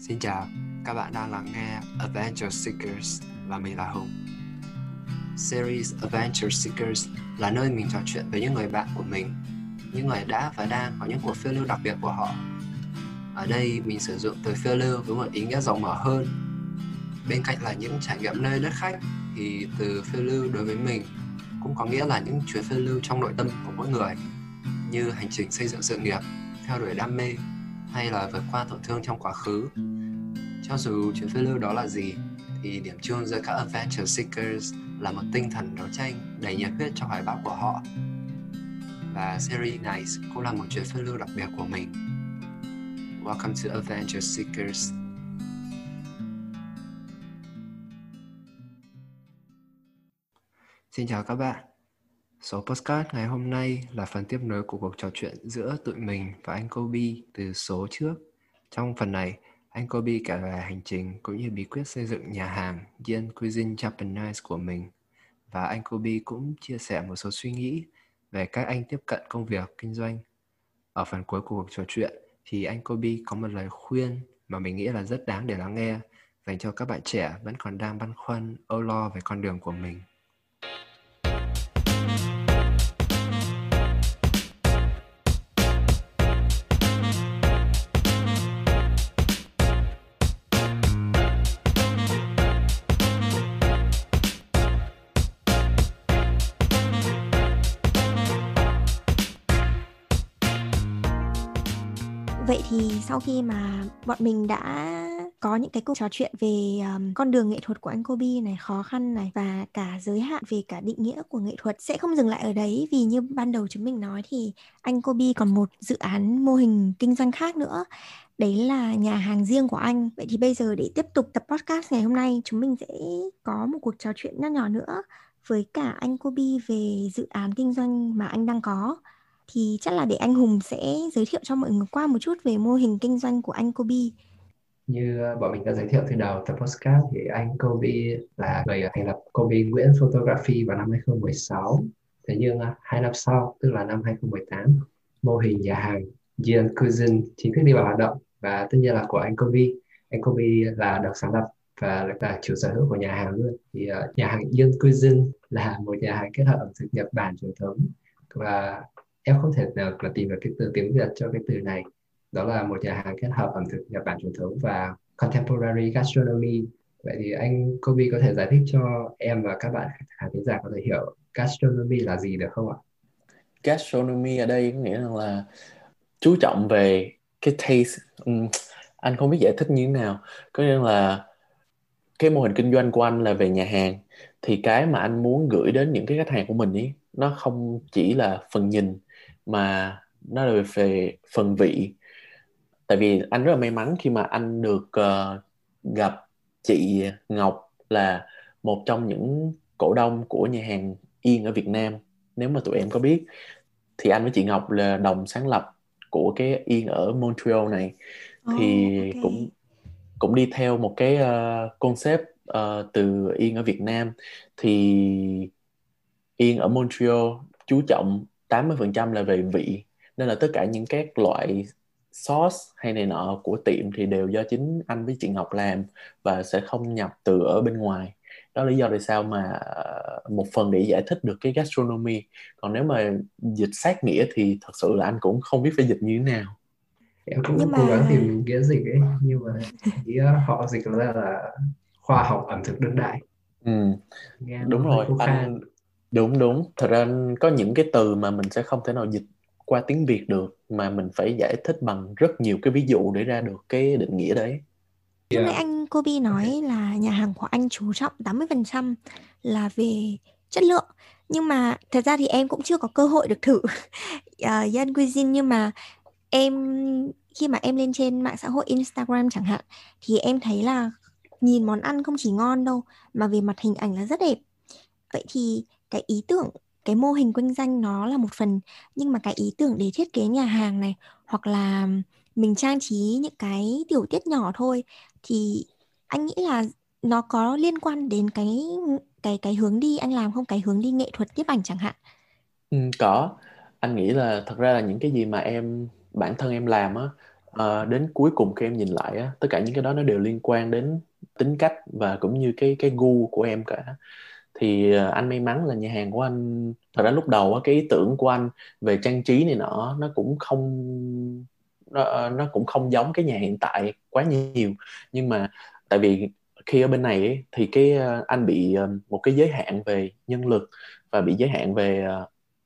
Xin chào, các bạn đang lắng nghe Adventure Seekers và mình là Hùng. Series Adventure Seekers là nơi mình trò chuyện với những người bạn của mình, những người đã và đang có những cuộc phiêu lưu đặc biệt của họ. Ở đây mình sử dụng từ phiêu lưu với một ý nghĩa rộng mở hơn. Bên cạnh là những trải nghiệm nơi đất khách thì từ phiêu lưu đối với mình cũng có nghĩa là những chuyến phiêu lưu trong nội tâm của mỗi người như hành trình xây dựng sự nghiệp, theo đuổi đam mê hay là vượt qua tổn thương trong quá khứ. Cho dù chuyến phiêu lưu đó là gì, thì điểm chung giữa các Adventure Seekers là một tinh thần đấu tranh đầy nhiệt huyết cho hoài bão của họ. Và series này cũng là một chuyến phiêu lưu đặc biệt của mình. Welcome to Adventure Seekers. Xin chào các bạn. Số podcast ngày hôm nay là phần tiếp nối của cuộc trò chuyện giữa tụi mình và anh Kobe từ số trước. Trong phần này, anh Kobe kể về hành trình cũng như bí quyết xây dựng nhà hàng Yen Cuisine Japanese của mình. Và anh Kobe cũng chia sẻ một số suy nghĩ về cách anh tiếp cận công việc kinh doanh. Ở phần cuối của cuộc trò chuyện thì anh Kobe có một lời khuyên mà mình nghĩ là rất đáng để lắng nghe dành cho các bạn trẻ vẫn còn đang băn khoăn âu lo về con đường của mình. Sau khi mà bọn mình đã có những cái cuộc trò chuyện về um, con đường nghệ thuật của anh Kobe này, khó khăn này và cả giới hạn về cả định nghĩa của nghệ thuật sẽ không dừng lại ở đấy vì như ban đầu chúng mình nói thì anh Kobe còn một dự án mô hình kinh doanh khác nữa. Đấy là nhà hàng riêng của anh. Vậy thì bây giờ để tiếp tục tập podcast ngày hôm nay chúng mình sẽ có một cuộc trò chuyện nho nhỏ nữa với cả anh Kobe về dự án kinh doanh mà anh đang có thì chắc là để anh Hùng sẽ giới thiệu cho mọi người qua một chút về mô hình kinh doanh của anh Kobe. Như ờ, bọn mình đã giới thiệu từ đầu tập podcast thì anh Kobe là người thành lập Kobe Nguyễn Photography vào năm 2016. Thế nhưng ờ, hai năm sau, tức là năm 2018, mô hình nhà hàng Yen Cuisine chính thức đi vào hoạt động và tất nhiên là của anh Kobe. Anh Kobe là được sáng lập và là chủ sở hữu của nhà hàng luôn. Thì ờ, nhà hàng Yen Cuisine là một nhà hàng kết hợp ẩm thực Nhật Bản truyền thống và em không thể nào là tìm được cái từ tiếng Việt cho cái từ này. Đó là một nhà hàng kết hợp ẩm thực Nhật Bản truyền thống và contemporary gastronomy. Vậy thì anh Kobe có thể giải thích cho em và các bạn khán giả có thể hiểu gastronomy là gì được không ạ? Gastronomy ở đây có nghĩa là chú trọng về cái taste. Um, anh không biết giải thích như thế nào. Có nghĩa là cái mô hình kinh doanh của anh là về nhà hàng. Thì cái mà anh muốn gửi đến những cái khách hàng của mình ý nó không chỉ là phần nhìn mà nó là về phần vị. Tại vì anh rất là may mắn khi mà anh được uh, gặp chị Ngọc là một trong những cổ đông của nhà hàng Yên ở Việt Nam. Nếu mà tụi em có biết thì anh với chị Ngọc là đồng sáng lập của cái Yên ở Montreal này. Thì oh, okay. cũng cũng đi theo một cái uh, concept uh, từ Yên ở Việt Nam. Thì Yên ở Montreal chú trọng 80% là về vị nên là tất cả những các loại sauce hay này nọ của tiệm thì đều do chính anh với chị Ngọc làm và sẽ không nhập từ ở bên ngoài. Đó là lý do tại sao mà ờ, một phần để giải thích được cái gastronomy. Còn nếu mà dịch sát nghĩa thì thật sự là anh cũng không biết phải dịch như thế nào. Em cũng nhưng cố mà... gắng tìm nghĩa dịch ấy nhưng mà nghĩa họ dịch ra là khoa học ẩm thực đương đại. Ừ. Nghe đúng rồi anh đúng đúng. Thật ra có những cái từ mà mình sẽ không thể nào dịch qua tiếng Việt được mà mình phải giải thích bằng rất nhiều cái ví dụ để ra được cái định nghĩa đấy. Lúc nãy anh Kobe nói là nhà hàng của anh chú trọng 80% là về chất lượng. Nhưng mà thật ra thì em cũng chưa có cơ hội được thử. Uh, Yan Cuisine nhưng mà em khi mà em lên trên mạng xã hội Instagram chẳng hạn thì em thấy là nhìn món ăn không chỉ ngon đâu mà về mặt hình ảnh là rất đẹp. Vậy thì cái ý tưởng cái mô hình kinh doanh nó là một phần nhưng mà cái ý tưởng để thiết kế nhà hàng này hoặc là mình trang trí những cái tiểu tiết nhỏ thôi thì anh nghĩ là nó có liên quan đến cái cái cái hướng đi anh làm không? Cái hướng đi nghệ thuật tiếp ảnh chẳng hạn. Ừ, có. Anh nghĩ là thật ra là những cái gì mà em bản thân em làm á à, đến cuối cùng khi em nhìn lại á, tất cả những cái đó nó đều liên quan đến tính cách và cũng như cái cái gu của em cả thì ờ, anh may mắn là nhà hàng của anh thật ra lúc đầu cái ý tưởng của anh về trang trí này nọ nó cũng không nó, ờ, nó cũng không giống cái nhà hiện tại quá nhiều. Nhưng mà tại vì khi ở bên này ấy, thì cái ờ, anh bị một cái giới hạn về nhân lực và bị giới hạn về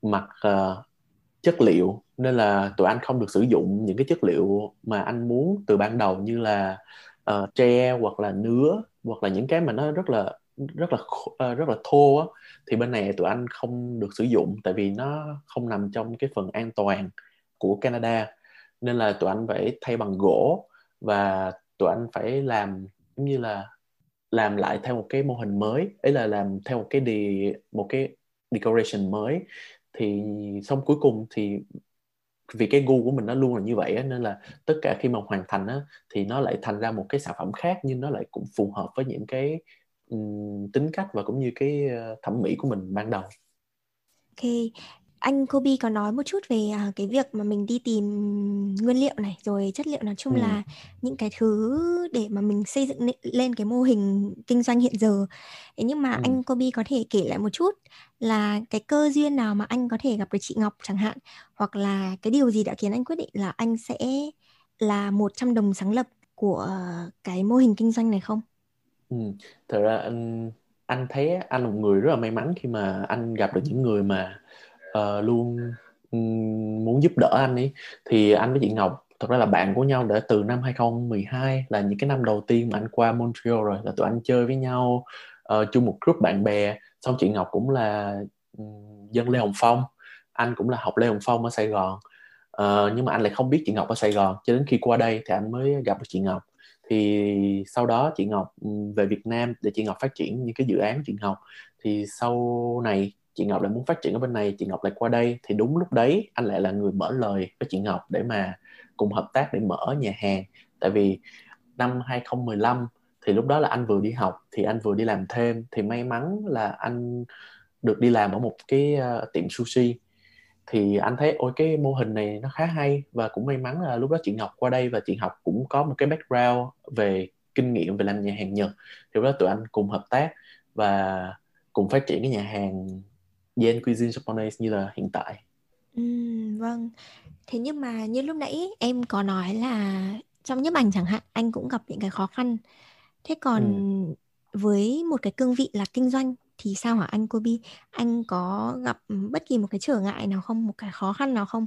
mặt uh, chất liệu. Nên là tụi anh không được sử dụng những cái chất liệu mà anh muốn từ ban đầu như là uh, tre hoặc là nứa hoặc là những cái mà nó rất là rất là uh, rất là thô á thì bên này tụi anh không được sử dụng tại vì nó không nằm trong cái phần an toàn của Canada. Nên là tụi anh phải thay bằng gỗ và tụi anh phải làm giống như là làm lại theo một cái mô hình mới ấy là làm theo một cái đi một cái decoration mới. Thì xong cuối cùng thì vì cái gu của mình nó luôn là như vậy á, nên là tất cả khi mà hoàn thành á, thì nó lại thành ra một cái sản phẩm khác nhưng nó lại cũng phù hợp với những cái um, tính cách và cũng như cái uh, thẩm mỹ của mình ban đầu. Ok, anh Kobe có nói một chút về à, cái việc mà mình đi tìm nguyên liệu này rồi chất liệu nói chung ừ. là những cái thứ để mà mình xây dựng lên cái mô hình kinh doanh hiện giờ. Thế nhưng mà ừ. anh Kobe có thể kể lại một chút là cái cơ duyên nào mà anh có thể gặp được chị Ngọc chẳng hạn hoặc là cái điều gì đã khiến anh quyết định là anh sẽ là một trong đồng sáng lập của cái mô hình kinh doanh này không? Ừ. Thật ra anh anh thấy anh là một người rất là may mắn khi mà anh gặp được những người mà uh, luôn ừ, muốn giúp đỡ anh ấy. Thì anh với chị Ngọc thật ra là bạn của nhau đã từ năm 2012 là những cái năm đầu tiên mà anh qua Montreal rồi là tụi anh chơi với nhau uh, chung một group bạn bè. Xong chị Ngọc cũng là um, dân Lê Hồng Phong. Anh cũng là học Lê Hồng Phong ở Sài Gòn. Uh, nhưng mà anh lại không biết chị Ngọc ở Sài Gòn. Cho đến khi qua đây thì anh mới gặp được chị Ngọc thì sau đó chị Ngọc ừ, về Việt Nam để chị Ngọc phát triển những cái dự án của chị Ngọc. Thì sau này chị Ngọc lại muốn phát triển ở bên này chị Ngọc lại qua đây. Thì đúng lúc đấy anh lại là người mở lời với chị Ngọc để mà cùng hợp tác để mở nhà hàng. Tại vì năm 2015 thì lúc đó là anh vừa đi học thì anh vừa đi làm thêm. Thì may mắn là anh được đi làm ở một cái uh, tiệm sushi thì anh thấy ôi cái mô hình này nó khá hay và cũng may mắn là lúc đó chị Ngọc qua đây và chị Ngọc cũng có một cái background về kinh nghiệm về làm nhà hàng Nhật thì lúc đó tụi anh cùng hợp tác và cùng phát triển cái nhà hàng Yen Cuisine Japanese như là hiện tại. Ừ, vâng. Thế nhưng mà như lúc nãy em có nói là trong nhiếp ảnh chẳng hạn anh cũng gặp những cái khó khăn. Thế còn ừ. với một cái cương vị là kinh doanh thì sao hả anh Kobe? Anh có gặp bất kỳ một cái trở ngại nào không, một cái khó khăn nào không?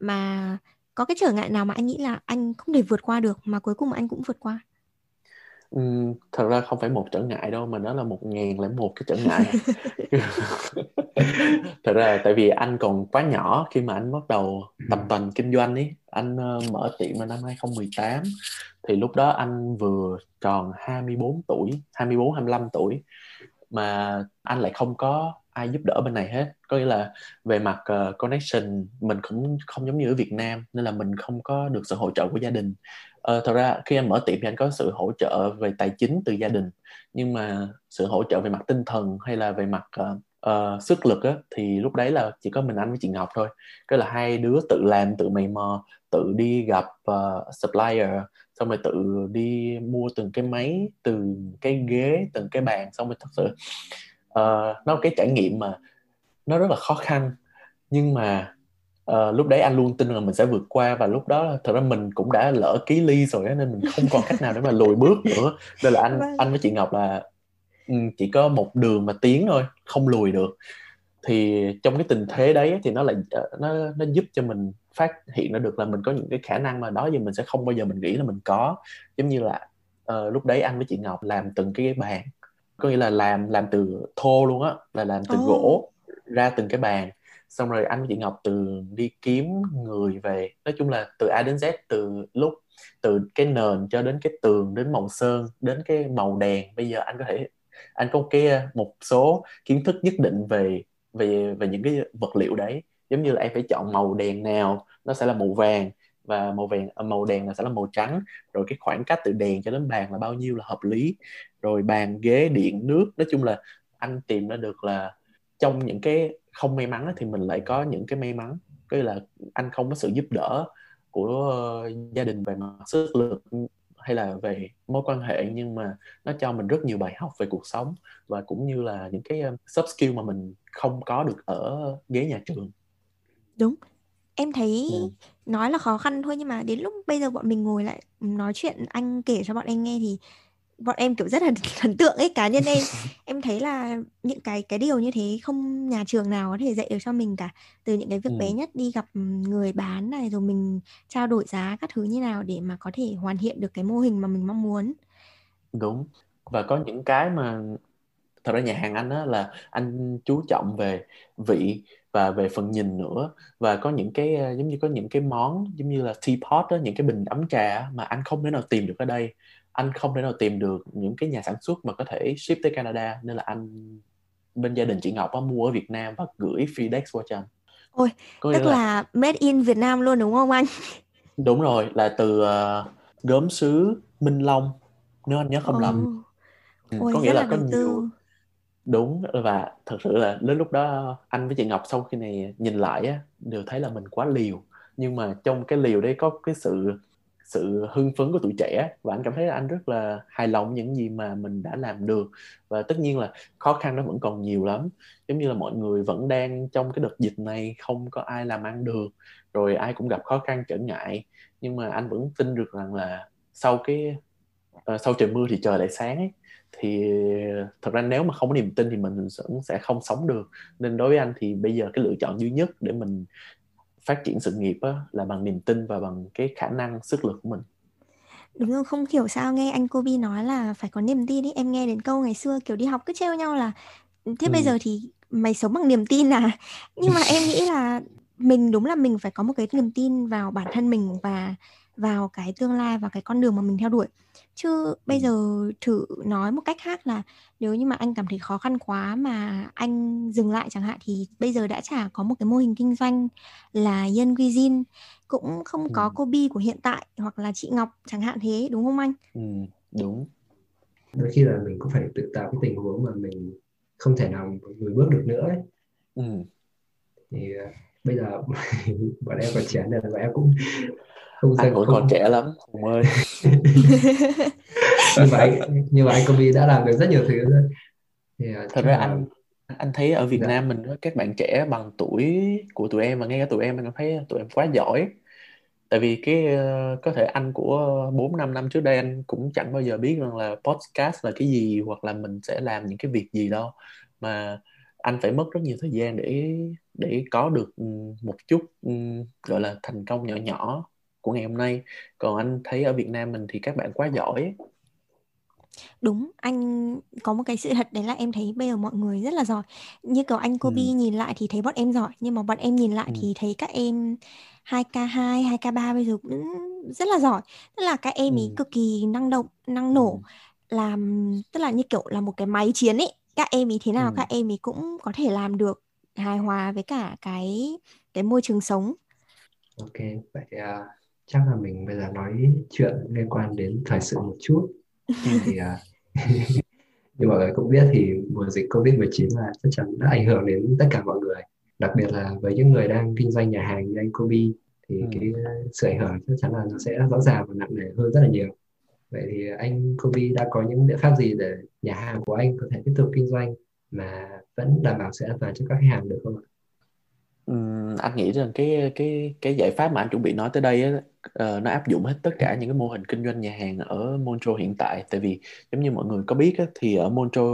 Mà có cái trở ngại nào mà anh nghĩ là anh không thể vượt qua được mà cuối cùng anh cũng vượt qua? Ừm, thật ra không phải một trở ngại đâu mà nó là một ngàn lẻ một cái trở ngại. Thật ra tại vì anh còn quá nhỏ khi mà anh bắt đầu tập tành kinh doanh ấy anh uh, mở tiệm vào năm 2018 thì lúc đó anh vừa tròn 24 tuổi 24 25 tuổi mà anh lại không có ai giúp đỡ bên này hết. Có nghĩa là về mặt uh, connection mình cũng không giống như ở Việt Nam nên là mình không có được sự hỗ trợ của gia đình. Uh, thật ra khi anh mở tiệm thì anh có sự hỗ trợ về tài chính từ gia đình nhưng mà sự hỗ trợ về mặt tinh thần hay là về mặt uh, uh, sức lực á, thì lúc đấy là chỉ có mình anh với chị Ngọc thôi. Cái là hai đứa tự làm tự mày mò tự đi gặp uh, supplier xong rồi tự đi mua từng cái máy từng cái ghế từng cái bàn. Xong rồi thật sự uh, nó là cái trải nghiệm mà nó rất là khó khăn. Nhưng mà uh, lúc đấy anh luôn tin là mình sẽ vượt qua và lúc đó thật ra mình cũng đã lỡ ký ly rồi á nên mình không còn cách nào để mà lùi bước nữa. Nên là anh vâng. anh với chị Ngọc là chỉ có một đường mà tiến thôi không lùi được. Thì trong cái tình thế đấy thì nó lại ờ, nó nó giúp cho mình phát hiện ra được là mình có những cái khả năng mà đó giờ mình sẽ không bao giờ mình nghĩ là mình có. Giống như là uh, lúc đấy anh với chị Ngọc làm từng cái bàn có nghĩa là làm làm từ thô luôn á là làm từ oh. gỗ ra từng cái bàn. Xong rồi anh với chị Ngọc từ đi kiếm người về nói chung là từ A đến Z từ lúc từ cái nền cho đến cái tường đến màu sơn đến cái màu đèn. Bây giờ anh có thể anh có cái một số kiến thức nhất định về về về những cái vật liệu đấy giống như là em phải chọn màu đèn nào nó sẽ là màu vàng và màu vàng ờ, màu đèn là sẽ là màu trắng. Rồi cái khoảng cách từ đèn cho đến bàn là bao nhiêu là hợp lý. Rồi bàn, ghế, điện, nước, nói chung là anh tìm ra được là trong những cái không may mắn thì mình lại có những cái may mắn. Cái là anh không có sự giúp đỡ của ờ, gia đình về mặt sức lực hay là về mối quan hệ, nhưng mà nó cho mình rất nhiều bài học về cuộc sống và cũng như là những cái ờ, soft skill mà mình không có được ở ghế nhà trường đúng. Em thấy ừ. nói là khó khăn thôi nhưng mà đến lúc bây giờ bọn mình ngồi lại nói chuyện anh kể cho bọn em nghe thì bọn em kiểu rất là thần tượng ấy cá nhân em. Em thấy là những cái cái điều như thế không nhà trường nào có thể dạy được cho mình cả. Từ những cái việc ừ. bé nhất đi gặp người bán này rồi mình trao đổi giá các thứ như nào để mà có thể hoàn thiện được cái mô hình mà mình mong muốn. Đúng. Và có những cái mà thật ra nhà hàng anh á là anh chú trọng về vị và về phần nhìn nữa và có những cái giống như có những cái món giống như là teapot đó, những cái bình ấm trà mà anh không thể nào tìm được ở đây anh không thể nào tìm được những cái nhà sản xuất mà có thể ship tới Canada nên là anh bên gia đình chị Ngọc á, mua ở Việt Nam và gửi FedEx qua cho anh. Ôi, có tức là... là made in Việt Nam luôn đúng không anh? Đúng rồi, là từ uh, gốm sứ Minh Long nếu anh nhớ không oh. lầm. Ừ, Ôi, có nghĩa là, là có nhiều tư đúng và thật sự là đến lúc đó anh với chị Ngọc sau khi này nhìn lại á đều thấy là mình quá liều. Nhưng mà trong cái liều đấy có cái sự sự hưng phấn của tuổi trẻ và anh cảm thấy là anh rất là hài lòng những gì mà mình đã làm được. Và tất nhiên là khó khăn nó vẫn còn nhiều lắm. Giống như là mọi người vẫn đang trong cái đợt dịch này không có ai làm ăn được rồi ai cũng gặp khó khăn trở ngại. Nhưng mà anh vẫn tin được rằng là sau cái uh, sau trời mưa thì trời lại sáng ấy thì thật ra nếu mà không có niềm tin thì mình vẫn sẽ không sống được. Nên đối với anh thì bây giờ cái lựa chọn duy nhất để mình phát triển sự nghiệp á, là bằng niềm tin và bằng cái khả năng sức lực của mình. Đúng rồi không hiểu sao nghe anh Kobe nói là phải có niềm tin ý. Em nghe đến câu ngày xưa kiểu đi học cứ trêu nhau là thế ừ. bây giờ thì mày sống bằng niềm tin à? Nhưng mà em nghĩ là mình đúng là mình phải có một cái niềm tin vào bản thân mình và vào cái tương lai và cái con đường mà mình theo đuổi chứ bây giờ thử nói một cách khác là nếu như mà anh cảm thấy khó khăn quá mà anh dừng lại chẳng hạn thì bây giờ đã chả có một cái mô hình kinh doanh là Yen Cuisine cũng không ừ. có cô Bi của hiện tại hoặc là chị Ngọc chẳng hạn thế đúng không anh? Ừ, đúng. Đôi khi là mình cũng phải tự tạo cái tình huống mà mình không thể nào lùi bước được nữa ấy. Ừ. Thì uh, bây giờ bọn em còn trẻ nên là bọn em cũng không anh vẫn còn trẻ lắm Hùng ơi. Mà anh nhưng mà anh Kobe đã làm được rất nhiều thứ rồi. Thì, uh, thật ra là... anh anh thấy ở Việt dạ. Nam mình các bạn trẻ bằng tuổi của tụi em và ngay cả tụi em anh thấy tụi em quá giỏi. Tại vì cái ờ, có thể anh của 4 năm năm trước đây anh cũng chẳng bao giờ biết rằng là podcast là cái gì hoặc là mình sẽ làm những cái việc gì đâu. Mà anh phải mất rất nhiều thời gian để để có được một chút gọi là thành công nhỏ nhỏ của ngày hôm nay còn anh thấy ở Việt Nam mình thì các bạn quá giỏi Đúng, anh có một cái sự thật đấy là em thấy bây giờ mọi người rất là giỏi. Như kiểu anh Kobe ừ. nhìn lại thì thấy bọn em giỏi, nhưng mà bọn em nhìn lại ừ. thì thấy các em 2K2, 2K3 bây giờ cũng rất là giỏi. Tức là các em ý ừ. cực kỳ năng động, năng nổ, ừ. làm tức là như kiểu là một cái máy chiến ấy. Các em ý thế nào ừ. các em ý cũng có thể làm được hài hòa với cả cái cái môi trường sống. Ok, vậy uh, chắc là mình bây giờ nói chuyện liên quan đến thời sự một chút thì uh, như mọi người cũng biết thì mùa dịch Covid-19 là chắc chắn đã ảnh hưởng đến tất cả mọi người đặc biệt là với những người đang kinh doanh nhà hàng như anh Kobe thì ừ. cái sự ảnh hưởng chắc chắn là nó sẽ rõ ràng và nặng nề hơn rất là nhiều vậy thì anh Kobe đã có những biện pháp gì để nhà hàng của anh có thể tiếp tục kinh doanh mà vẫn đảm bảo sự an toàn cho các khách hàng được không ạ? Ừm, anh nghĩ rằng cái cái cái giải pháp mà anh chuẩn bị nói tới đây á, ờ, nó áp dụng hết tất cả những cái mô hình kinh doanh nhà hàng ở Montreal hiện tại. Tại vì giống như mọi người có biết á, thì ở Montreal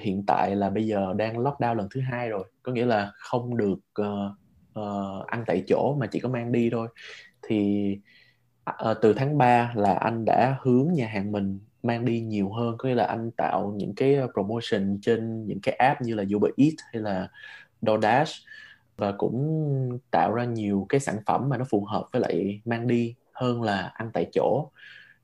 hiện tại là bây giờ đang lockdown lần thứ hai rồi, có nghĩa là không được ờ, ờ, ăn tại chỗ mà chỉ có mang đi thôi. Thì ờ, từ tháng 3 là anh đã hướng nhà hàng mình mang đi nhiều hơn, có nghĩa là anh tạo những cái promotion trên những cái app như là Uber Eats hay là DoorDash và cũng tạo ra nhiều cái sản phẩm mà nó phù hợp với lại mang đi hơn là ăn tại chỗ.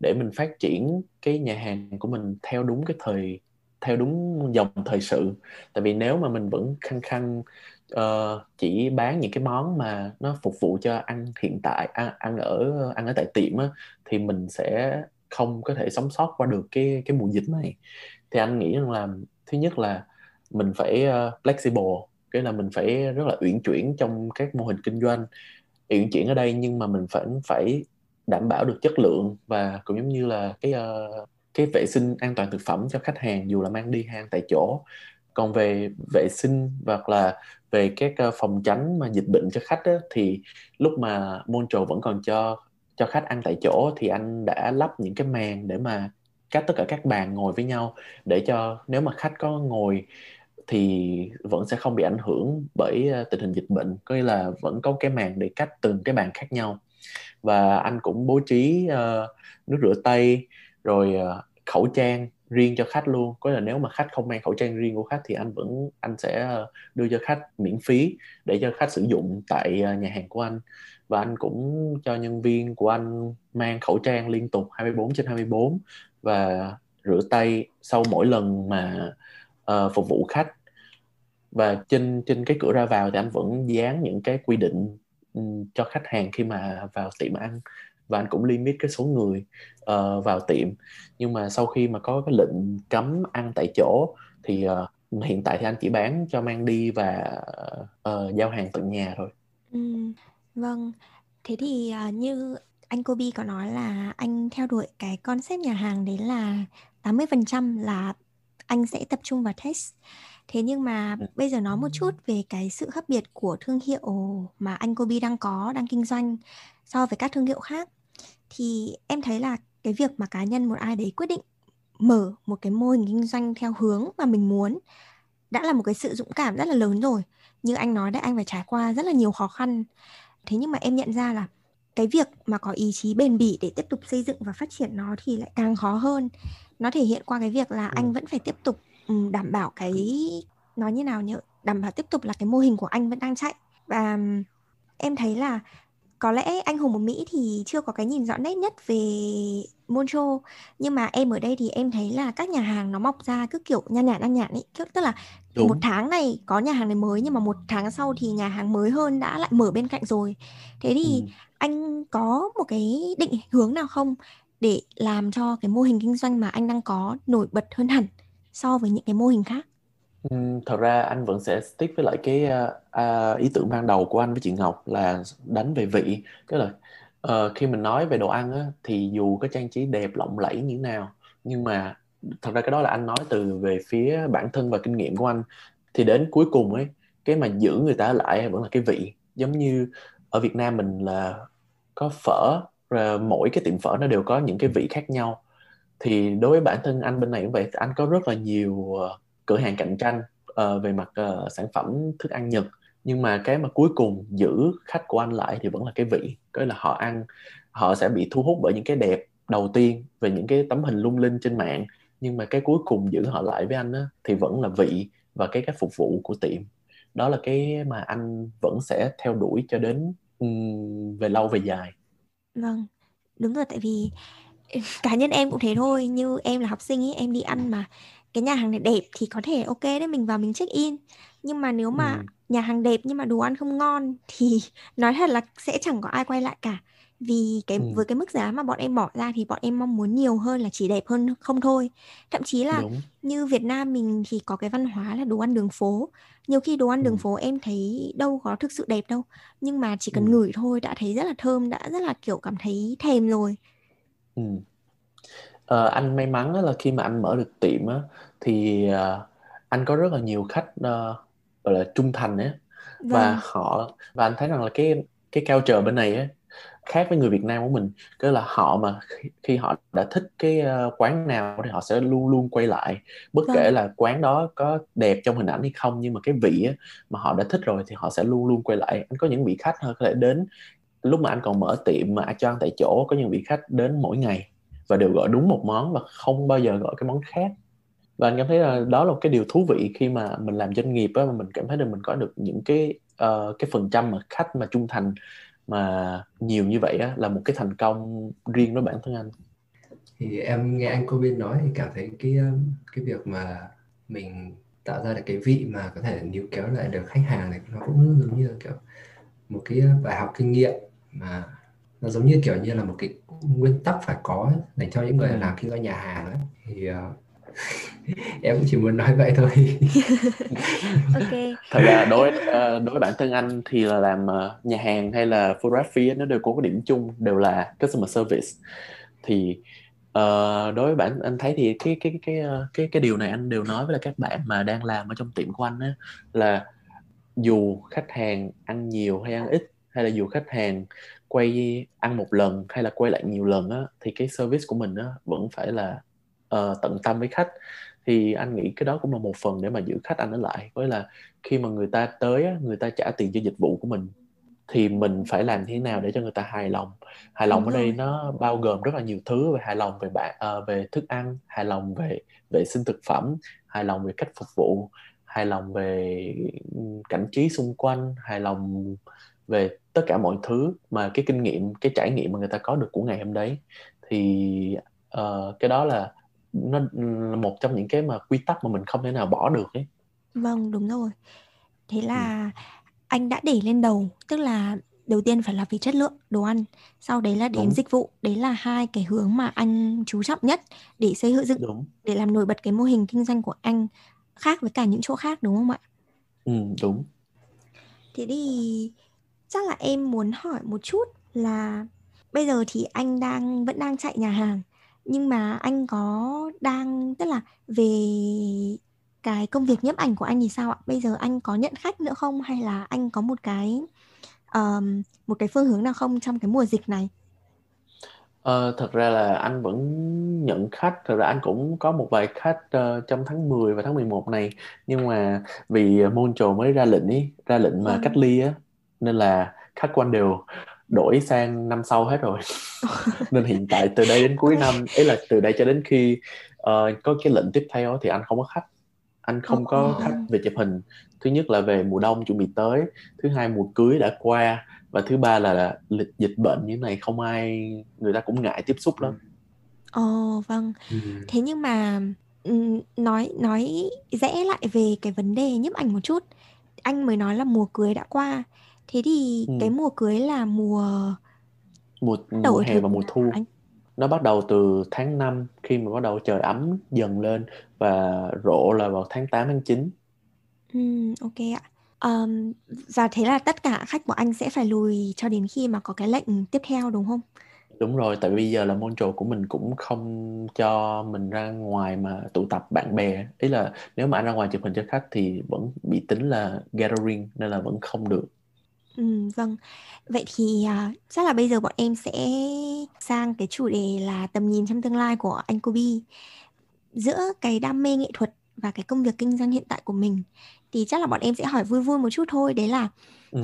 Để mình phát triển cái nhà hàng của mình theo đúng cái thời theo đúng dòng thời sự. Tại vì nếu mà mình vẫn khăng khăng uh, chỉ bán những cái món mà nó phục vụ cho ăn hiện tại ăn, ăn ở ăn ở tại tiệm á, thì mình sẽ không có thể sống sót qua được cái cái mùa dịch này. Thì anh nghĩ rằng là thứ nhất là mình phải uh, flexible cái là mình phải rất là uyển chuyển trong các mô hình kinh doanh. Uyển chuyển ở đây nhưng mà mình vẫn phải đảm bảo được chất lượng và cũng giống như là cái uh, cái vệ sinh an toàn thực phẩm cho khách hàng dù là mang đi hàng tại chỗ. Còn về vệ sinh hoặc là về các ờ, phòng tránh mà dịch bệnh cho khách á, thì lúc mà Montreal vẫn còn cho cho khách ăn tại chỗ thì anh đã lắp những cái màn để mà cách tất cả các bàn ngồi với nhau để cho nếu mà khách có ngồi thì vẫn sẽ không bị ảnh hưởng bởi ờ, tình hình dịch bệnh. Có nghĩa là vẫn có cái màn để cách từng cái bàn khác nhau. Và anh cũng bố trí uh, nước rửa tay rồi uh, khẩu trang riêng cho khách luôn. Có là nếu mà khách không mang khẩu trang riêng của khách thì anh vẫn anh sẽ đưa cho khách miễn phí để cho khách sử dụng tại nhà hàng của anh. Và anh cũng cho nhân viên của anh mang khẩu trang liên tục 24 trên 24 và rửa tay sau mỗi lần mà uh, phục vụ khách và trên trên cái cửa ra vào thì anh vẫn dán những cái quy định um, cho khách hàng khi mà vào tiệm ăn và anh cũng limit cái số người uh, vào tiệm nhưng mà sau khi mà có cái lệnh cấm ăn tại chỗ thì uh, hiện tại thì anh chỉ bán cho mang đi và uh, giao hàng tận nhà thôi. Ừ, vâng. Thế thì uh, như anh Kobe có nói là anh theo đuổi cái concept nhà hàng đấy là 80% là anh sẽ tập trung vào test. Thế nhưng mà ừ. bây giờ nói một chút về cái sự khác biệt của thương hiệu mà anh Kobe đang có, đang kinh doanh so với các thương hiệu khác. Thì em thấy là cái việc mà cá nhân một ai đấy quyết định mở một cái mô hình kinh doanh theo hướng mà mình muốn đã là một cái sự dũng cảm rất là lớn rồi. Như anh nói đấy, anh phải trải qua rất là nhiều khó khăn. Thế nhưng mà em nhận ra là cái việc mà có ý chí bền bỉ để tiếp tục xây dựng và phát triển nó thì lại càng khó hơn nó thể hiện qua cái việc là ừ. anh vẫn phải tiếp tục đảm bảo cái nói như nào nhỉ đảm bảo tiếp tục là cái mô hình của anh vẫn đang chạy và em thấy là có lẽ anh hùng của Mỹ thì chưa có cái nhìn rõ nét nhất về Montreal nhưng mà em ở đây thì em thấy là các nhà hàng nó mọc ra cứ kiểu nhan nhản nhan nhản ấy tức là Đúng. một tháng này có nhà hàng này mới nhưng mà một tháng sau thì nhà hàng mới hơn đã lại mở bên cạnh rồi thế thì ừ. anh có một cái định hướng nào không để làm cho cái mô hình kinh doanh mà anh đang có nổi bật hơn hẳn so với những cái mô hình khác? Ừ, thật ra anh vẫn sẽ stick với lại cái uh, ý tưởng ban đầu của anh với chị Ngọc là đánh về vị. Tức là uh, khi mình nói về đồ ăn á, thì dù có trang trí đẹp lộng lẫy như thế nào nhưng mà thật ra cái đó là anh nói từ về phía bản thân và kinh nghiệm của anh. Thì đến cuối cùng ấy cái mà giữ người ta lại vẫn là cái vị. Giống như ở Việt Nam mình là có phở mỗi cái tiệm phở nó đều có những cái vị khác nhau. Thì đối với bản thân anh bên này cũng vậy anh có rất là nhiều ờ, cửa hàng cạnh tranh uh, về mặt uh, sản phẩm thức ăn Nhật. Nhưng mà cái mà cuối cùng giữ khách của anh lại thì vẫn là cái vị cái là họ ăn. Họ sẽ bị thu hút bởi những cái đẹp đầu tiên về những cái tấm hình lung linh trên mạng. Nhưng mà cái cuối cùng giữ họ lại với anh á, thì vẫn là vị và cái cách phục vụ của tiệm. Đó là cái mà anh vẫn sẽ theo đuổi cho đến um, về lâu về dài vâng đúng rồi tại vì cá nhân em cũng thế thôi như em là học sinh ấy em đi ăn mà cái nhà hàng này đẹp thì có thể ok đấy mình vào mình check in nhưng mà nếu mà ừ. nhà hàng đẹp nhưng mà đồ ăn không ngon thì nói thật là sẽ chẳng có ai quay lại cả vì cái ừ. với cái mức giá mà bọn em bỏ ra thì bọn em mong muốn nhiều hơn là chỉ đẹp hơn không thôi thậm chí là Đúng. như Việt Nam mình thì có cái văn hóa là đồ ăn đường phố nhiều khi đồ ăn ừ. đường phố em thấy đâu có thực sự đẹp đâu nhưng mà chỉ cần ừ. ngửi thôi đã thấy rất là thơm đã rất là kiểu cảm thấy thèm rồi ừ. Ờ, anh may mắn là khi mà anh mở được tiệm á, thì, ờ, anh có rất là nhiều khách, ơ, gọi là, trung thành và Vâng. họ và anh thấy rằng là cái cái culture bên này á, khác với người Việt Nam của mình. Tức là họ mà khi khi họ đã thích cái, ơ, quán nào thì họ sẽ luôn luôn quay lại, bất kể vâng. là quán đó có đẹp trong hình ảnh hay không, nhưng mà cái vị á, mà họ đã thích rồi thì họ sẽ luôn luôn quay lại. Anh có những vị khách có thể đến lúc mà anh còn mở tiệm mà cho ăn tại chỗ, có những vị khách đến mỗi ngày và đều gọi đúng một món và không bao giờ gọi cái món khác và anh cảm thấy là đó là một cái điều thú vị khi mà mình làm doanh nghiệp á mà mình cảm thấy là mình có được những cái uh, cái phần trăm mà khách mà trung thành mà nhiều như vậy á là một cái thành công riêng với bản thân anh thì em nghe anh Corbin nói thì cảm thấy cái cái việc mà mình tạo ra được cái vị mà có thể níu kéo lại được khách hàng này nó cũng giống như là kiểu một cái bài học kinh nghiệm mà nó giống như kiểu như là một cái nguyên tắc phải có dành cho những người ừ. làm kinh doanh nhà hàng ấy. thì uh, em cũng chỉ muốn nói vậy thôi. Ok. Thật ra đối ờ, đối với bản thân anh thì là làm ờ, nhà hàng hay là photography nó đều có cái điểm chung đều là customer service. Thì uh, đối với bản anh thấy thì cái cái cái cái cái cái điều này anh đều nói với là các bạn mà đang làm ở trong tiệm của anh á là dù khách hàng ăn nhiều hay ăn ít hay là dù khách hàng quay ăn một lần hay là quay lại nhiều lần á thì cái service của mình á vẫn phải là uh, tận tâm với khách. Thì anh nghĩ cái đó cũng là một phần để mà giữ khách anh ở lại. Với là khi mà người ta tới người ta trả tiền cho dịch vụ của mình thì mình phải làm thế nào để cho người ta hài lòng? Hài lòng ở đây nó bao gồm rất là nhiều thứ về hài lòng về bạn uh, về thức ăn hài lòng về vệ sinh thực phẩm hài lòng về cách phục vụ hài lòng về cảnh trí xung quanh hài lòng về tất cả mọi thứ mà cái kinh nghiệm cái trải nghiệm mà người ta có được của ngày hôm đấy. Thì uh, cái đó là nó là một trong những cái mà quy tắc mà mình không thể nào bỏ được ấy vâng đúng rồi thế là ừ. anh đã để lên đầu tức là đầu tiên phải là về chất lượng đồ ăn sau đấy là đến đúng. dịch vụ đấy là hai cái hướng mà anh chú trọng nhất để xây dựng đúng. để làm nổi bật cái mô hình kinh doanh của anh khác với cả những chỗ khác đúng không ạ ừ đúng thế thì chắc là em muốn hỏi một chút là bây giờ thì anh đang vẫn đang chạy nhà hàng nhưng mà anh có đang tức là về cái công việc nhiếp ảnh của anh thì sao ạ? Bây giờ anh có nhận khách nữa không hay là anh có một cái um, một cái phương hướng nào không trong cái mùa dịch này? Ờ, thật ra là anh vẫn nhận khách, thật ra anh cũng có một vài khách uh, trong tháng 10 và tháng 11 này nhưng mà vì Montreal mới ra lệnh ý, ra lệnh mà ừ. cách ly á nên là khách của anh đều đổi sang năm sau hết rồi. Nên hiện tại từ đây đến cuối năm ấy là từ đây cho đến khi uh, có cái lệnh tiếp theo thì anh không có khách. Anh không có khách về chụp hình. Thứ nhất là về mùa đông chuẩn bị tới thứ hai mùa cưới đã qua và thứ ba là lịch dịch bệnh như thế này không ai người ta cũng ngại tiếp xúc lắm. Ồ vâng. Ừ. thế nhưng mà nói nói rẽ lại về cái vấn đề nhiếp ảnh một chút. Anh mới nói là mùa cưới đã qua Thế thì ừ. cái mùa cưới là mùa mùa mùa hè và mùa thu. Anh? Nó bắt đầu từ tháng 5 khi mà bắt đầu trời ấm dần lên và rộ là vào tháng 8 tháng 9. Ừ, ok ạ. Um, và thế là tất cả khách của anh sẽ phải lùi cho đến khi mà có cái lệnh tiếp theo đúng không? Đúng rồi, tại bây giờ là môn trò của mình cũng không cho mình ra ngoài mà tụ tập bạn bè. Ý là nếu mà anh ra ngoài chụp hình cho khách thì vẫn bị tính là gathering nên là vẫn không được. Ừm, vâng. Vậy thì, à, chắc là bây giờ bọn em sẽ sang cái chủ đề là tầm nhìn trong tương lai của anh Kobe. Giữa cái đam mê nghệ thuật và cái công việc kinh doanh hiện tại của mình, thì chắc là bọn em sẽ hỏi vui vui một chút thôi, đấy là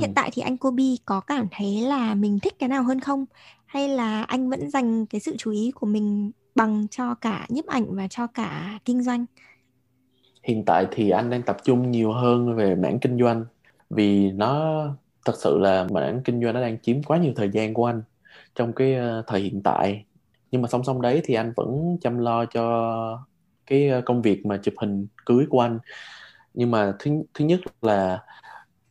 hiện tại thì anh Kobe có cảm thấy là mình thích cái nào hơn không? Hay là anh vẫn dành cái sự chú ý của mình bằng cho cả nhiếp ảnh và cho cả kinh doanh? Hiện tại thì anh đang tập trung nhiều hơn về mảng kinh doanh vì nó thật sự là mảng kinh doanh nó đang chiếm quá nhiều thời gian của anh trong cái ờ, thời hiện tại. Nhưng mà song song đấy thì anh vẫn chăm lo cho cái ờ, công việc mà chụp hình cưới của anh. Nhưng mà thứ thứ nhất là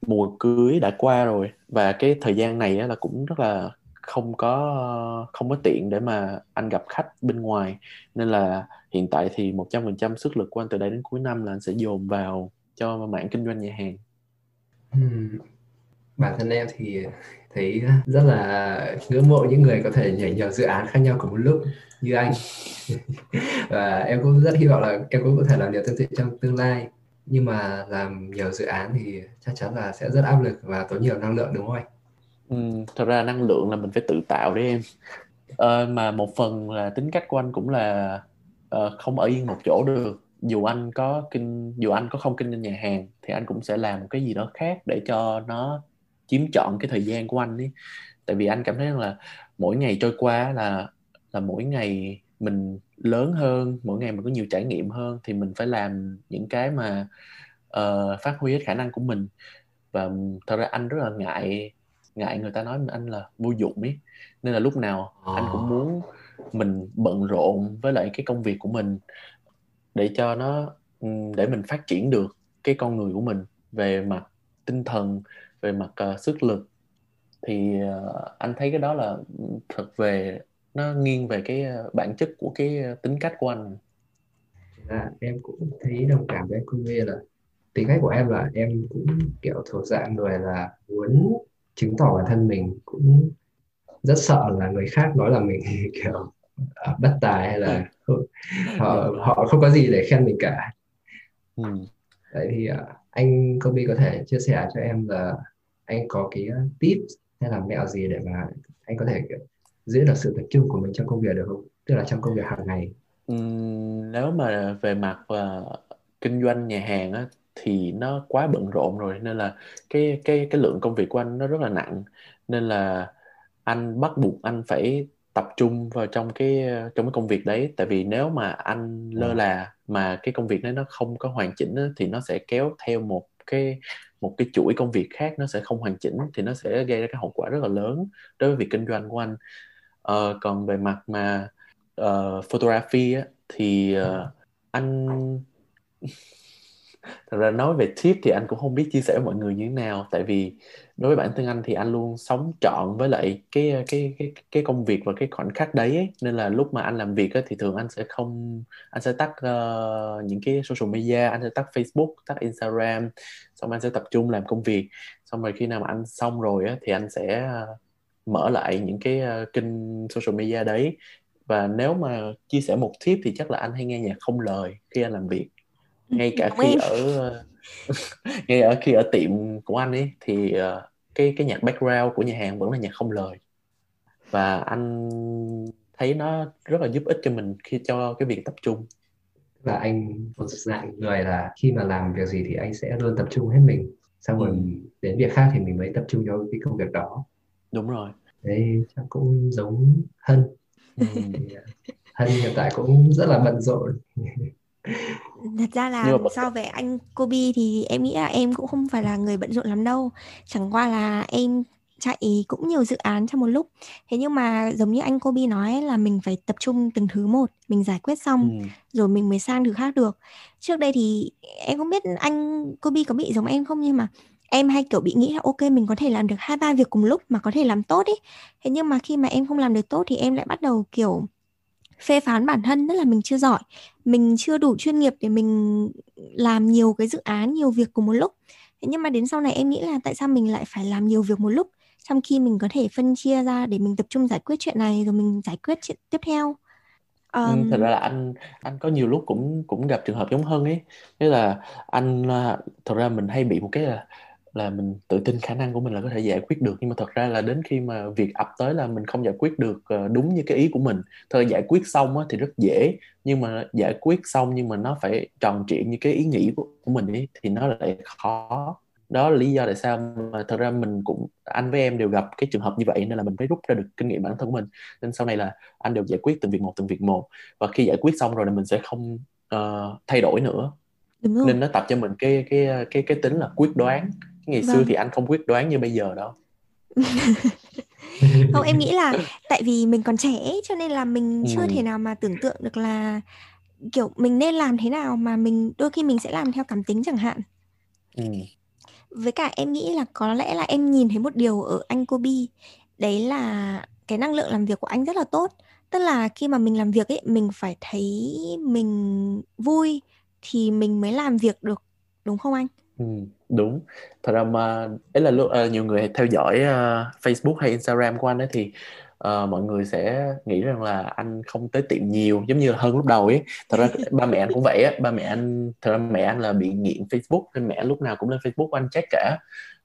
mùa cưới đã qua rồi và cái thời gian này là cũng rất là không có ờ, không có tiện để mà anh gặp khách bên ngoài. Nên là hiện tại thì 100% sức lực của anh từ đây đến cuối năm là anh sẽ dồn vào cho mảng kinh doanh nhà hàng bản thân em thì thấy rất là ngưỡng mộ những người có thể nhảy nhiều dự án khác nhau cùng một lúc như anh. Và em cũng rất hy vọng là em cũng có thể làm điều tương tự trong tương lai. Nhưng mà làm nhiều dự án thì chắc chắn là sẽ rất áp lực và tốn nhiều năng lượng đúng không anh? Ừ, thật ra năng lượng là mình phải tự tạo đấy em. Ờ, mà một phần là tính cách của anh cũng là uh, không ở yên một chỗ được. Dù anh có kinh dù anh có không kinh doanh nhà hàng thì anh cũng sẽ làm một cái gì đó khác để cho nó chiếm trọn cái thời gian của anh ấy. Tại vì anh cảm thấy rằng là mỗi ngày trôi qua là là mỗi ngày mình lớn hơn mỗi ngày mình có nhiều trải nghiệm hơn thì mình phải làm những cái mà uh, phát huy hết khả năng của mình. Và thật ra anh rất là ngại ngại người ta nói anh là vô dụng ấy. Nên là lúc nào anh cũng muốn mình bận rộn với lại cái công việc của mình để cho nó để mình phát triển được cái con người của mình về mặt tinh thần về mặt uh, sức lực thì uh, anh thấy cái đó là thật về nó nghiêng về cái uh, bản chất của cái uh, tính cách của anh. Là em cũng thấy đồng cảm với cô Mê là tính cách của em là em cũng kiểu thuộc dạng người là muốn chứng tỏ bản thân mình cũng rất sợ là người khác nói là mình kiểu à, bất tài hay là họ họ không có gì để khen mình cả. Ừ. vậy thì uh, anh Kobe có thể chia sẻ cho em là anh có cái tip hay là mẹo gì để mà anh có thể kiểu giữ được sự tập trung của mình trong công việc được không? Tức là trong công việc hàng ngày. Nếu mà về mặt uh, kinh doanh nhà hàng á, thì nó quá bận rộn rồi nên là cái cái cái lượng công việc của anh nó rất là nặng. Nên là anh bắt buộc anh phải tập trung vào trong cái trong cái công việc đấy. Tại vì nếu mà anh lơ ờ. là mà cái công việc đấy nó không có hoàn chỉnh á, thì nó sẽ kéo theo một cái một cái chuỗi công việc khác nó sẽ không hoàn chỉnh thì nó sẽ gây ra cái hậu quả rất là lớn đối với việc kinh doanh của anh. Uh, còn về mặt mà uh, photography á, thì uh, anh thật ra nói về tip thì anh cũng không biết chia sẻ với mọi người như thế nào tại vì đối với bản thân anh thì anh luôn sống trọn với lại cái cái cái cái công việc và cái khoảnh khắc đấy ấy. nên là lúc mà anh làm việc ấy, thì thường anh sẽ không anh sẽ tắt uh, những cái social media anh sẽ tắt Facebook tắt Instagram xong anh sẽ tập trung làm công việc. Xong rồi khi nào mà anh xong rồi ấy, thì anh sẽ mở lại những cái uh, kênh social media đấy. Và nếu mà chia sẻ một tip thì chắc là anh hay nghe nhạc không lời khi anh làm việc. Ngay cả khi ở ngay ở khi ở tiệm của anh ấy thì uh, cái cái nhạc background của nhà hàng vẫn là nhạc không lời. Và anh thấy nó rất là giúp ích cho mình khi cho cái việc tập trung. Và anh một dạng người là khi mà làm việc gì thì anh sẽ luôn tập trung hết mình. Xong rồi ừ. đến việc khác thì mình mới tập trung cho cái công việc đó. Đúng rồi. Đấy chắc cũng giống hân. Ừ. hân hiện tại cũng rất là bận rộn Thật ra là mà... so với anh Kobe thì em nghĩ là em cũng không phải là người bận rộn lắm đâu. Chẳng qua là em chạy cũng nhiều dự án trong một lúc. Thế nhưng mà giống như anh Kobe nói là mình phải tập trung từng thứ một, mình giải quyết xong ừ. rồi mình mới sang thứ khác được. Trước đây thì em không biết anh Kobe có bị giống em không nhưng mà em hay kiểu bị nghĩ là ok mình có thể làm được hai ba việc cùng lúc mà có thể làm tốt ý. Thế nhưng mà khi mà em không làm được tốt thì em lại bắt đầu kiểu phê phán bản thân tức là mình chưa giỏi. Mình chưa đủ chuyên nghiệp để mình làm nhiều cái dự án nhiều việc cùng một lúc. Thế nhưng mà đến sau này em nghĩ là tại sao mình lại phải làm nhiều việc một lúc? Trong khi mình có thể phân chia ra để mình tập trung giải quyết chuyện này rồi mình giải quyết chuyện tiếp theo. Um... Ừ, thật ra là anh anh có nhiều lúc cũng cũng gặp trường hợp giống hơn ấy. Thế là anh à, thật ra mình hay bị một cái là là mình tự tin khả năng của mình là có thể giải quyết được. Nhưng mà thật ra là đến khi mà việc ập tới là mình không giải quyết được ờ, đúng như cái ý của mình. Thôi giải quyết xong á, thì rất dễ nhưng mà giải quyết xong nhưng mà nó phải tròn trịa như cái ý nghĩ của, của mình ấy thì nó lại khó. Đó là lý do tại sao mà thật ra mình cũng anh với em đều gặp cái trường hợp như vậy nên là mình phải rút ra được kinh nghiệm bản thân của mình. Nên sau này là anh đều giải quyết từng việc một từng việc một. Và khi giải quyết xong rồi là mình sẽ không uh, thay đổi nữa. Nên nó tập cho mình cái cái cái cái tính là quyết đoán ngày vâng. xưa thì anh không quyết đoán như bây giờ đâu không em nghĩ là tại vì mình còn trẻ cho nên là mình chưa ừ. thể nào mà tưởng tượng được là kiểu mình nên làm thế nào mà mình đôi khi mình sẽ làm theo cảm tính chẳng hạn ừ. với cả em nghĩ là có lẽ là em nhìn thấy một điều ở anh Kobe đấy là cái năng lượng làm việc của anh rất là tốt tức là khi mà mình làm việc ấy mình phải thấy mình vui thì mình mới làm việc được đúng không anh Ừ, đúng. Thật ra mà ấy là lúc ờ, nhiều người theo dõi ờ, Facebook hay Instagram của anh ấy thì ờ, mọi người sẽ nghĩ rằng là anh không tới tiệm nhiều giống như là hơn lúc đầu ấy. Thật ra ba mẹ anh cũng vậy á, ba mẹ anh thật ra mẹ anh là bị nghiện Facebook nên mẹ lúc nào cũng lên Facebook của anh check cả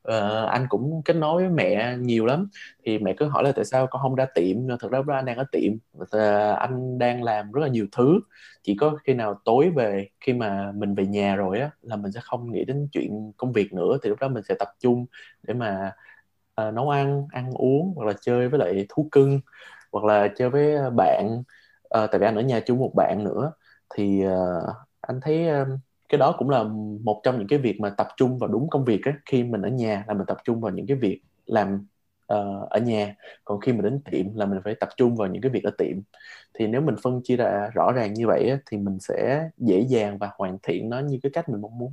uh, anh cũng kết nối với mẹ nhiều lắm. Thì mẹ cứ hỏi là tại sao con không ra tiệm? Ờ, thật ra anh đang ở tiệm. Uh, anh đang làm rất là nhiều thứ. Chỉ có khi nào tối về khi mà mình về nhà rồi á là mình sẽ không nghĩ đến chuyện công việc nữa. Thì lúc đó mình sẽ tập trung để mà uh, nấu ăn ăn uống hoặc là chơi với lại thú cưng hoặc là chơi với bạn. Uh, tại vì anh ở nhà chung một bạn nữa. Thì uh, anh thấy uh, cái đó cũng là một trong những cái việc mà tập trung vào đúng công việc á khi mình ở nhà là mình tập trung vào những cái việc làm uh, ở nhà còn khi mình đến tiệm là mình phải tập trung vào những cái việc ở tiệm thì nếu mình phân chia ra rõ ràng như vậy á, thì mình sẽ dễ dàng và hoàn thiện nó như cái cách mình mong muốn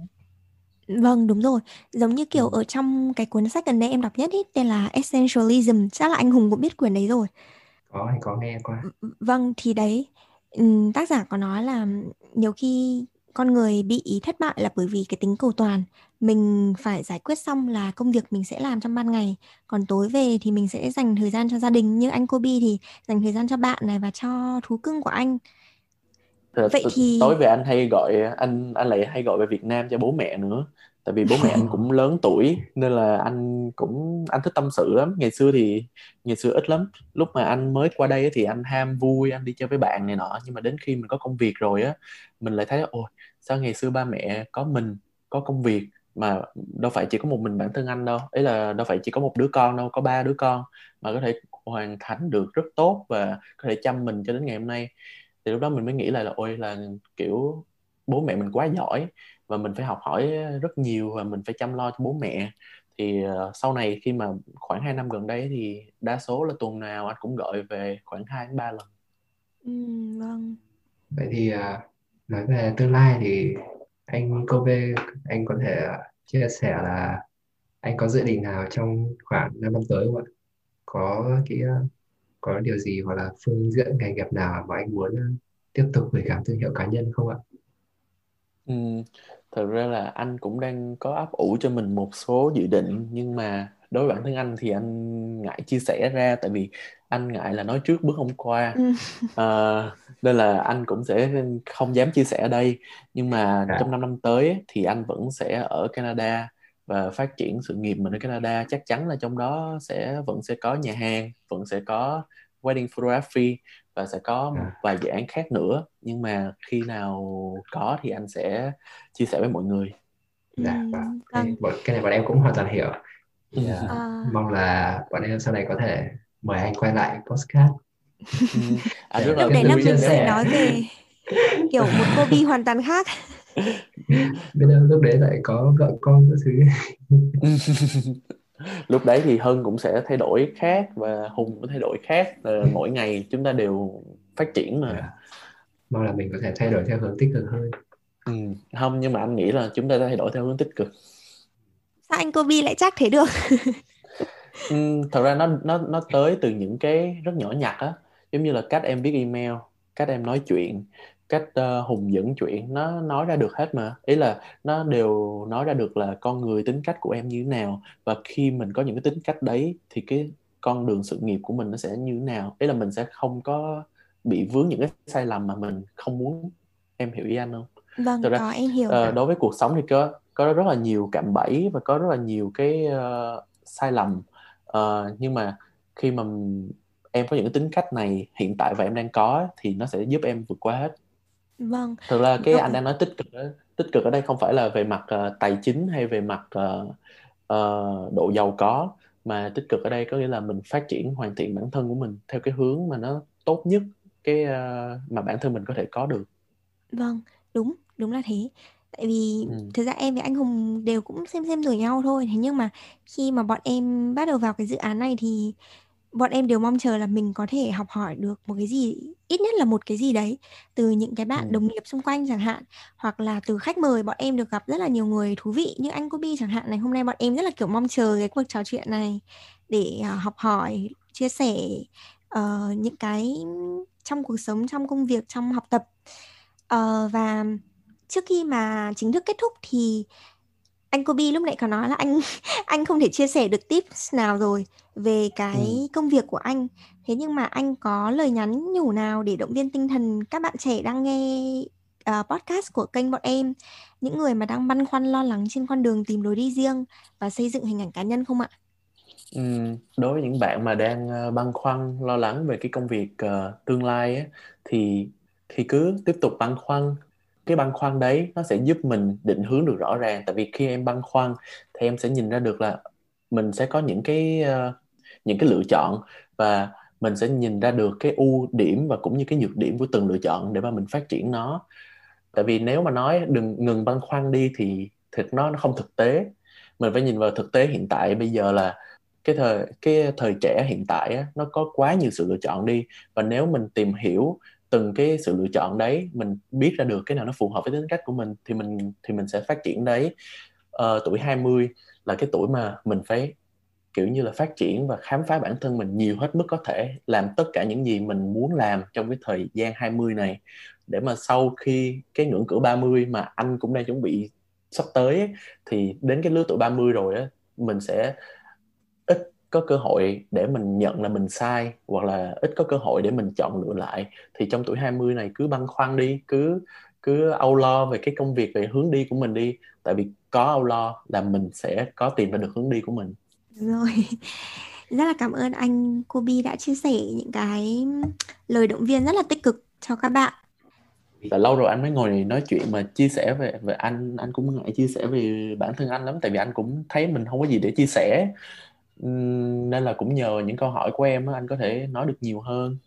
Vâng, đúng rồi. Giống như kiểu ừ. ở trong cái cuốn sách gần đây em đọc nhất ý, tên là Essentialism, chắc là anh Hùng cũng biết quyển đấy rồi. Có, anh có nghe qua. Vâng, thì đấy, tác giả có nói là nhiều khi con người bị thất bại là bởi vì cái tính cầu toàn. Mình phải giải quyết xong là công việc mình sẽ làm trong ban ngày. Còn tối về thì mình sẽ dành thời gian cho gia đình như anh Kobe thì dành thời gian cho bạn này và cho thú cưng của anh. Vậy thì tối về anh hay gọi anh anh lại hay gọi về Việt Nam cho bố mẹ nữa. Tại vì bố mẹ anh cũng lớn tuổi nên là anh cũng anh thích tâm sự lắm. Ngày xưa thì ngày xưa ít lắm. Lúc mà anh mới qua đây thì anh ham vui anh đi chơi với bạn này nọ. Nhưng mà đến khi mình có công việc rồi á mình lại thấy ôi sao ngày xưa ba mẹ có mình có công việc mà đâu phải chỉ có một mình bản thân anh đâu ấy là đâu phải chỉ có một đứa con đâu có ba đứa con mà có thể hoàn thành được rất tốt và có thể chăm mình cho đến ngày hôm nay thì lúc đó mình mới nghĩ lại là ôi là kiểu bố mẹ mình quá giỏi và mình phải học hỏi rất nhiều và mình phải chăm lo cho bố mẹ thì uh, sau này khi mà khoảng 2 năm gần đây thì đa số là tuần nào anh cũng gọi về khoảng 2 đến 3 lần. Ừ, vâng. Vậy thì uh, nói về tương lai thì anh Kobe anh có thể chia sẻ là anh có dự định nào trong khoảng 5 năm tới không ạ? Có cái có điều gì hoặc là phương diện nghề nghiệp nào mà anh muốn tiếp tục gửi gắm thương hiệu cá nhân không ạ? Ừ, thật ra là anh cũng đang có ấp ủ cho mình một số dự định nhưng mà đối với bản thân anh thì anh ngại chia sẻ ra tại vì anh ngại là nói trước bước hôm qua ừ. à, nên là anh cũng sẽ không dám chia sẻ ở đây nhưng mà à. trong 5 năm tới thì anh vẫn sẽ ở Canada và phát triển sự nghiệp mình ở Canada chắc chắn là trong đó sẽ vẫn sẽ có nhà hàng vẫn sẽ có wedding photography và sẽ có một à. vài dự án khác nữa nhưng mà khi nào có thì anh sẽ chia sẻ với mọi người dạ vâng. cái, cái này bọn em cũng hoàn toàn hiểu thì, uh, à. mong là bọn em sau này có thể mời anh quay lại postcard ừ. à, là lúc đấy là mình sẽ nói về kiểu một hobby hoàn toàn khác biết đâu lúc đấy lại có vợ con các thứ lúc đấy thì hân cũng sẽ thay đổi khác và hùng cũng thay đổi khác và mỗi ngày chúng ta đều phát triển mà yeah. Dạ. mong là mình có thể thay đổi theo hướng tích cực hơn ừ. không nhưng mà anh nghĩ là chúng ta thay đổi theo hướng tích cực sao anh Kobe lại chắc thế được? Ừ, thật ra nó nó nó tới từ những cái rất nhỏ nhặt á. Giống như là cách em viết email cách em nói chuyện cách uh, hùng dẫn chuyện nó nói ra được hết mà. Ý là nó đều nói ra được là con người tính cách của em như thế nào và khi mình có những cái tính cách đấy thì cái con đường sự nghiệp của mình nó sẽ như thế nào. Ý là mình sẽ không có bị vướng những cái sai lầm mà mình không muốn. Em hiểu ý anh không? Vâng Thật ra, có em hiểu uh, đối với cuộc sống thì có có rất là nhiều cạm bẫy và có rất là nhiều cái uh, sai lầm uh, nhưng mà khi mà em có những cái tính cách này hiện tại và em đang có thì nó sẽ giúp em vượt qua hết Vâng. Thực ra cái anh đang nói tích cực đó, tích cực ở đây không phải là về mặt uh, tài chính hay về mặt uh, uh, độ giàu có mà tích cực ở đây có nghĩa là mình phát triển hoàn thiện bản thân của mình theo cái hướng mà nó tốt nhất cái uh, mà bản thân mình có thể có được. Vâng, đúng, đúng là thế. Tại vì ừ. thực ra em với anh Hùng đều cũng xem xem rồi nhau thôi. Thế nhưng mà khi mà bọn em bắt đầu vào cái dự án này thì bọn em đều mong chờ là mình có thể học hỏi được một cái gì ít nhất là một cái gì đấy từ những cái bạn ừ. đồng nghiệp xung quanh chẳng hạn hoặc là từ khách mời bọn em được gặp rất là nhiều người thú vị như anh Kobe chẳng hạn này hôm nay bọn em rất là kiểu mong chờ cái cuộc trò chuyện này để uh, học hỏi chia sẻ uh, những cái trong cuộc sống trong công việc trong học tập uh, và trước khi mà chính thức kết thúc thì anh Kobe lúc nãy có nói là anh anh không thể chia sẻ được tips nào rồi về cái ừ. công việc của anh. Thế nhưng mà anh có lời nhắn nhủ nào để động viên tinh thần các bạn trẻ đang nghe uh, podcast của kênh bọn em, những người mà đang băn khoăn lo lắng trên con đường tìm lối đi riêng và xây dựng hình ảnh cá nhân không ạ? Ừ, đối với những bạn mà đang uh, băn khoăn lo lắng về cái công việc uh, tương lai á, thì thì cứ tiếp tục băn khoăn cái băn khoăn đấy nó sẽ giúp mình định hướng được rõ ràng. Tại vì khi em băn khoăn thì em sẽ nhìn ra được là mình sẽ có những cái uh, những cái lựa chọn và mình sẽ nhìn ra được cái ưu điểm và cũng như cái nhược điểm của từng lựa chọn để mà mình phát triển nó. Tại vì nếu mà nói đừng ngừng băn khoăn đi thì thực nó nó không thực tế. Mình phải nhìn vào thực tế hiện tại. Bây giờ là cái thời cái thời trẻ hiện tại á, nó có quá nhiều sự lựa chọn đi. Và nếu mình tìm hiểu từng cái sự lựa chọn đấy mình biết ra được cái nào nó phù hợp với tính cách của mình thì mình thì mình sẽ phát triển đấy. Uh, tuổi 20 là cái tuổi mà mình phải kiểu như là phát triển và khám phá bản thân mình nhiều hết mức có thể làm tất cả những gì mình muốn làm trong cái thời gian 20 này. Để mà sau khi cái ngưỡng cửa 30 mà anh cũng đang chuẩn bị sắp tới ấy, thì đến cái lứa tuổi 30 rồi á mình sẽ có cơ hội để mình nhận là mình sai hoặc là ít có cơ hội để mình chọn lựa lại thì trong tuổi 20 này cứ băn khoăn đi cứ cứ âu lo về cái công việc về hướng đi của mình đi. Tại vì có âu lo là mình sẽ có tìm ra được hướng đi của mình. Rồi. Rất là cảm ơn anh Kobe đã chia sẻ những cái lời động viên rất là tích cực cho các bạn. Và lâu rồi anh mới ngồi nói chuyện mà chia sẻ về về anh. Anh cũng ngại chia sẻ về bản thân anh lắm tại vì anh cũng thấy mình không có gì để chia sẻ nên là cũng nhờ những câu hỏi của em á anh có thể nói được nhiều hơn.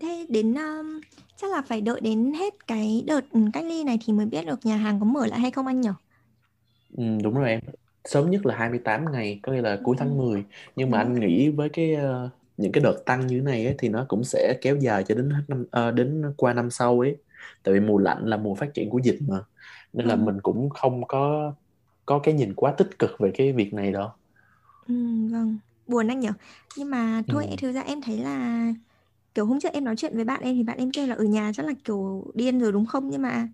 Thế đến um, chắc là phải đợi đến hết cái đợt cách ly này thì mới biết được nhà hàng có mở lại hay không anh nhỉ? Ừ, đúng rồi em. Sớm nhất là 28 ngày có nghĩa là cuối tháng 10 nhưng mà anh nghĩ với cái uh, những cái đợt tăng như thế này ấy, thì nó cũng sẽ kéo dài cho đến hết năm uh, đến qua năm sau ấy. Tại vì mùa lạnh là mùa phát triển của dịch mà. Nên là ừ. mình cũng không có có cái nhìn quá tích cực về cái việc này đâu ừ, vâng buồn anh nhỉ nhưng mà thôi ừ. thực ra em thấy là kiểu hôm trước em nói chuyện với bạn em thì bạn em kêu là ở nhà chắc là kiểu điên rồi đúng không nhưng mà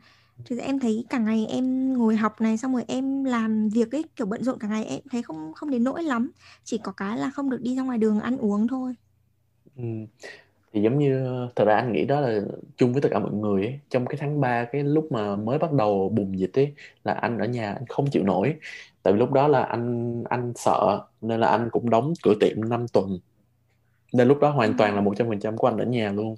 thực ra em thấy cả ngày em ngồi học này xong rồi em làm việc ấy kiểu bận rộn cả ngày em thấy không không đến nỗi lắm chỉ có cái là không được đi ra ngoài đường ăn uống thôi ừ. thì giống như thật ra anh nghĩ đó là chung với tất cả mọi người ấy. trong cái tháng 3 cái lúc mà mới bắt đầu bùng dịch ấy là anh ở nhà anh không chịu nổi tại vì lúc đó là anh anh sợ nên là anh cũng đóng cửa tiệm 5 tuần. Nên lúc đó hoàn toàn là một trăm phần trăm của anh ở nhà luôn.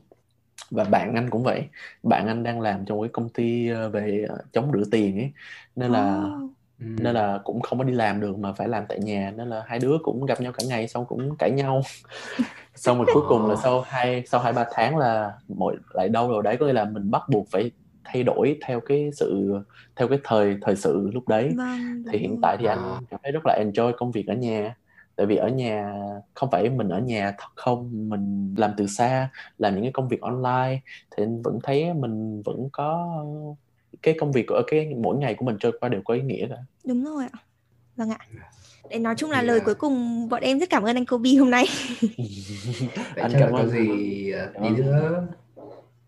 Và bạn anh cũng vậy. Bạn anh đang làm trong cái công ty ờ, về ờ, chống rửa tiền ấy. Nên là oh. nên là cũng không có đi làm được mà phải làm tại nhà. Nên là hai đứa cũng gặp nhau cả ngày xong cũng cãi nhau. Xong rồi cuối cùng là sau hai sau hai ba tháng là mọi lại đâu rồi đấy có nghĩa là mình bắt buộc phải thay đổi theo cái sự theo cái thời thời sự lúc đấy. Vâng, thì hiện tại thì anh cảm thấy rất là enjoy công việc ở nhà. Tại vì ở nhà không phải mình ở nhà thật không mình làm từ xa làm những cái công việc online thì anh vẫn thấy mình vẫn có cái công việc ở cái mỗi ngày của mình trôi qua đều có ý nghĩa cả. Đúng rồi ạ. Vâng ạ. Để nói chung là yeah. lời cuối cùng bọn em rất cảm ơn anh Kobe hôm nay. Anh cảm ơn gì ờ, tí nữa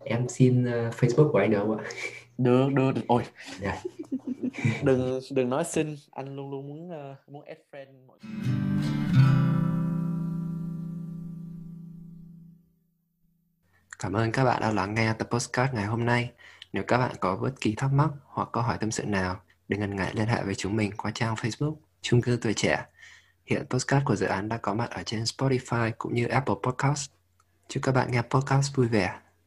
em xin uh, Facebook của anh được không ạ được được được ôi yeah. đừng đừng nói xin anh luôn luôn muốn uh, muốn add friend mọi Cảm ơn các bạn đã lắng nghe tập postcard ngày hôm nay. Nếu các bạn có bất kỳ thắc mắc hoặc câu hỏi tâm sự nào, đừng ngần ngại liên hệ với chúng mình qua trang Facebook Chung cư tuổi trẻ. Hiện postcard của dự án đã có mặt ở trên Spotify cũng như Apple Podcast. Chúc các bạn nghe podcast vui vẻ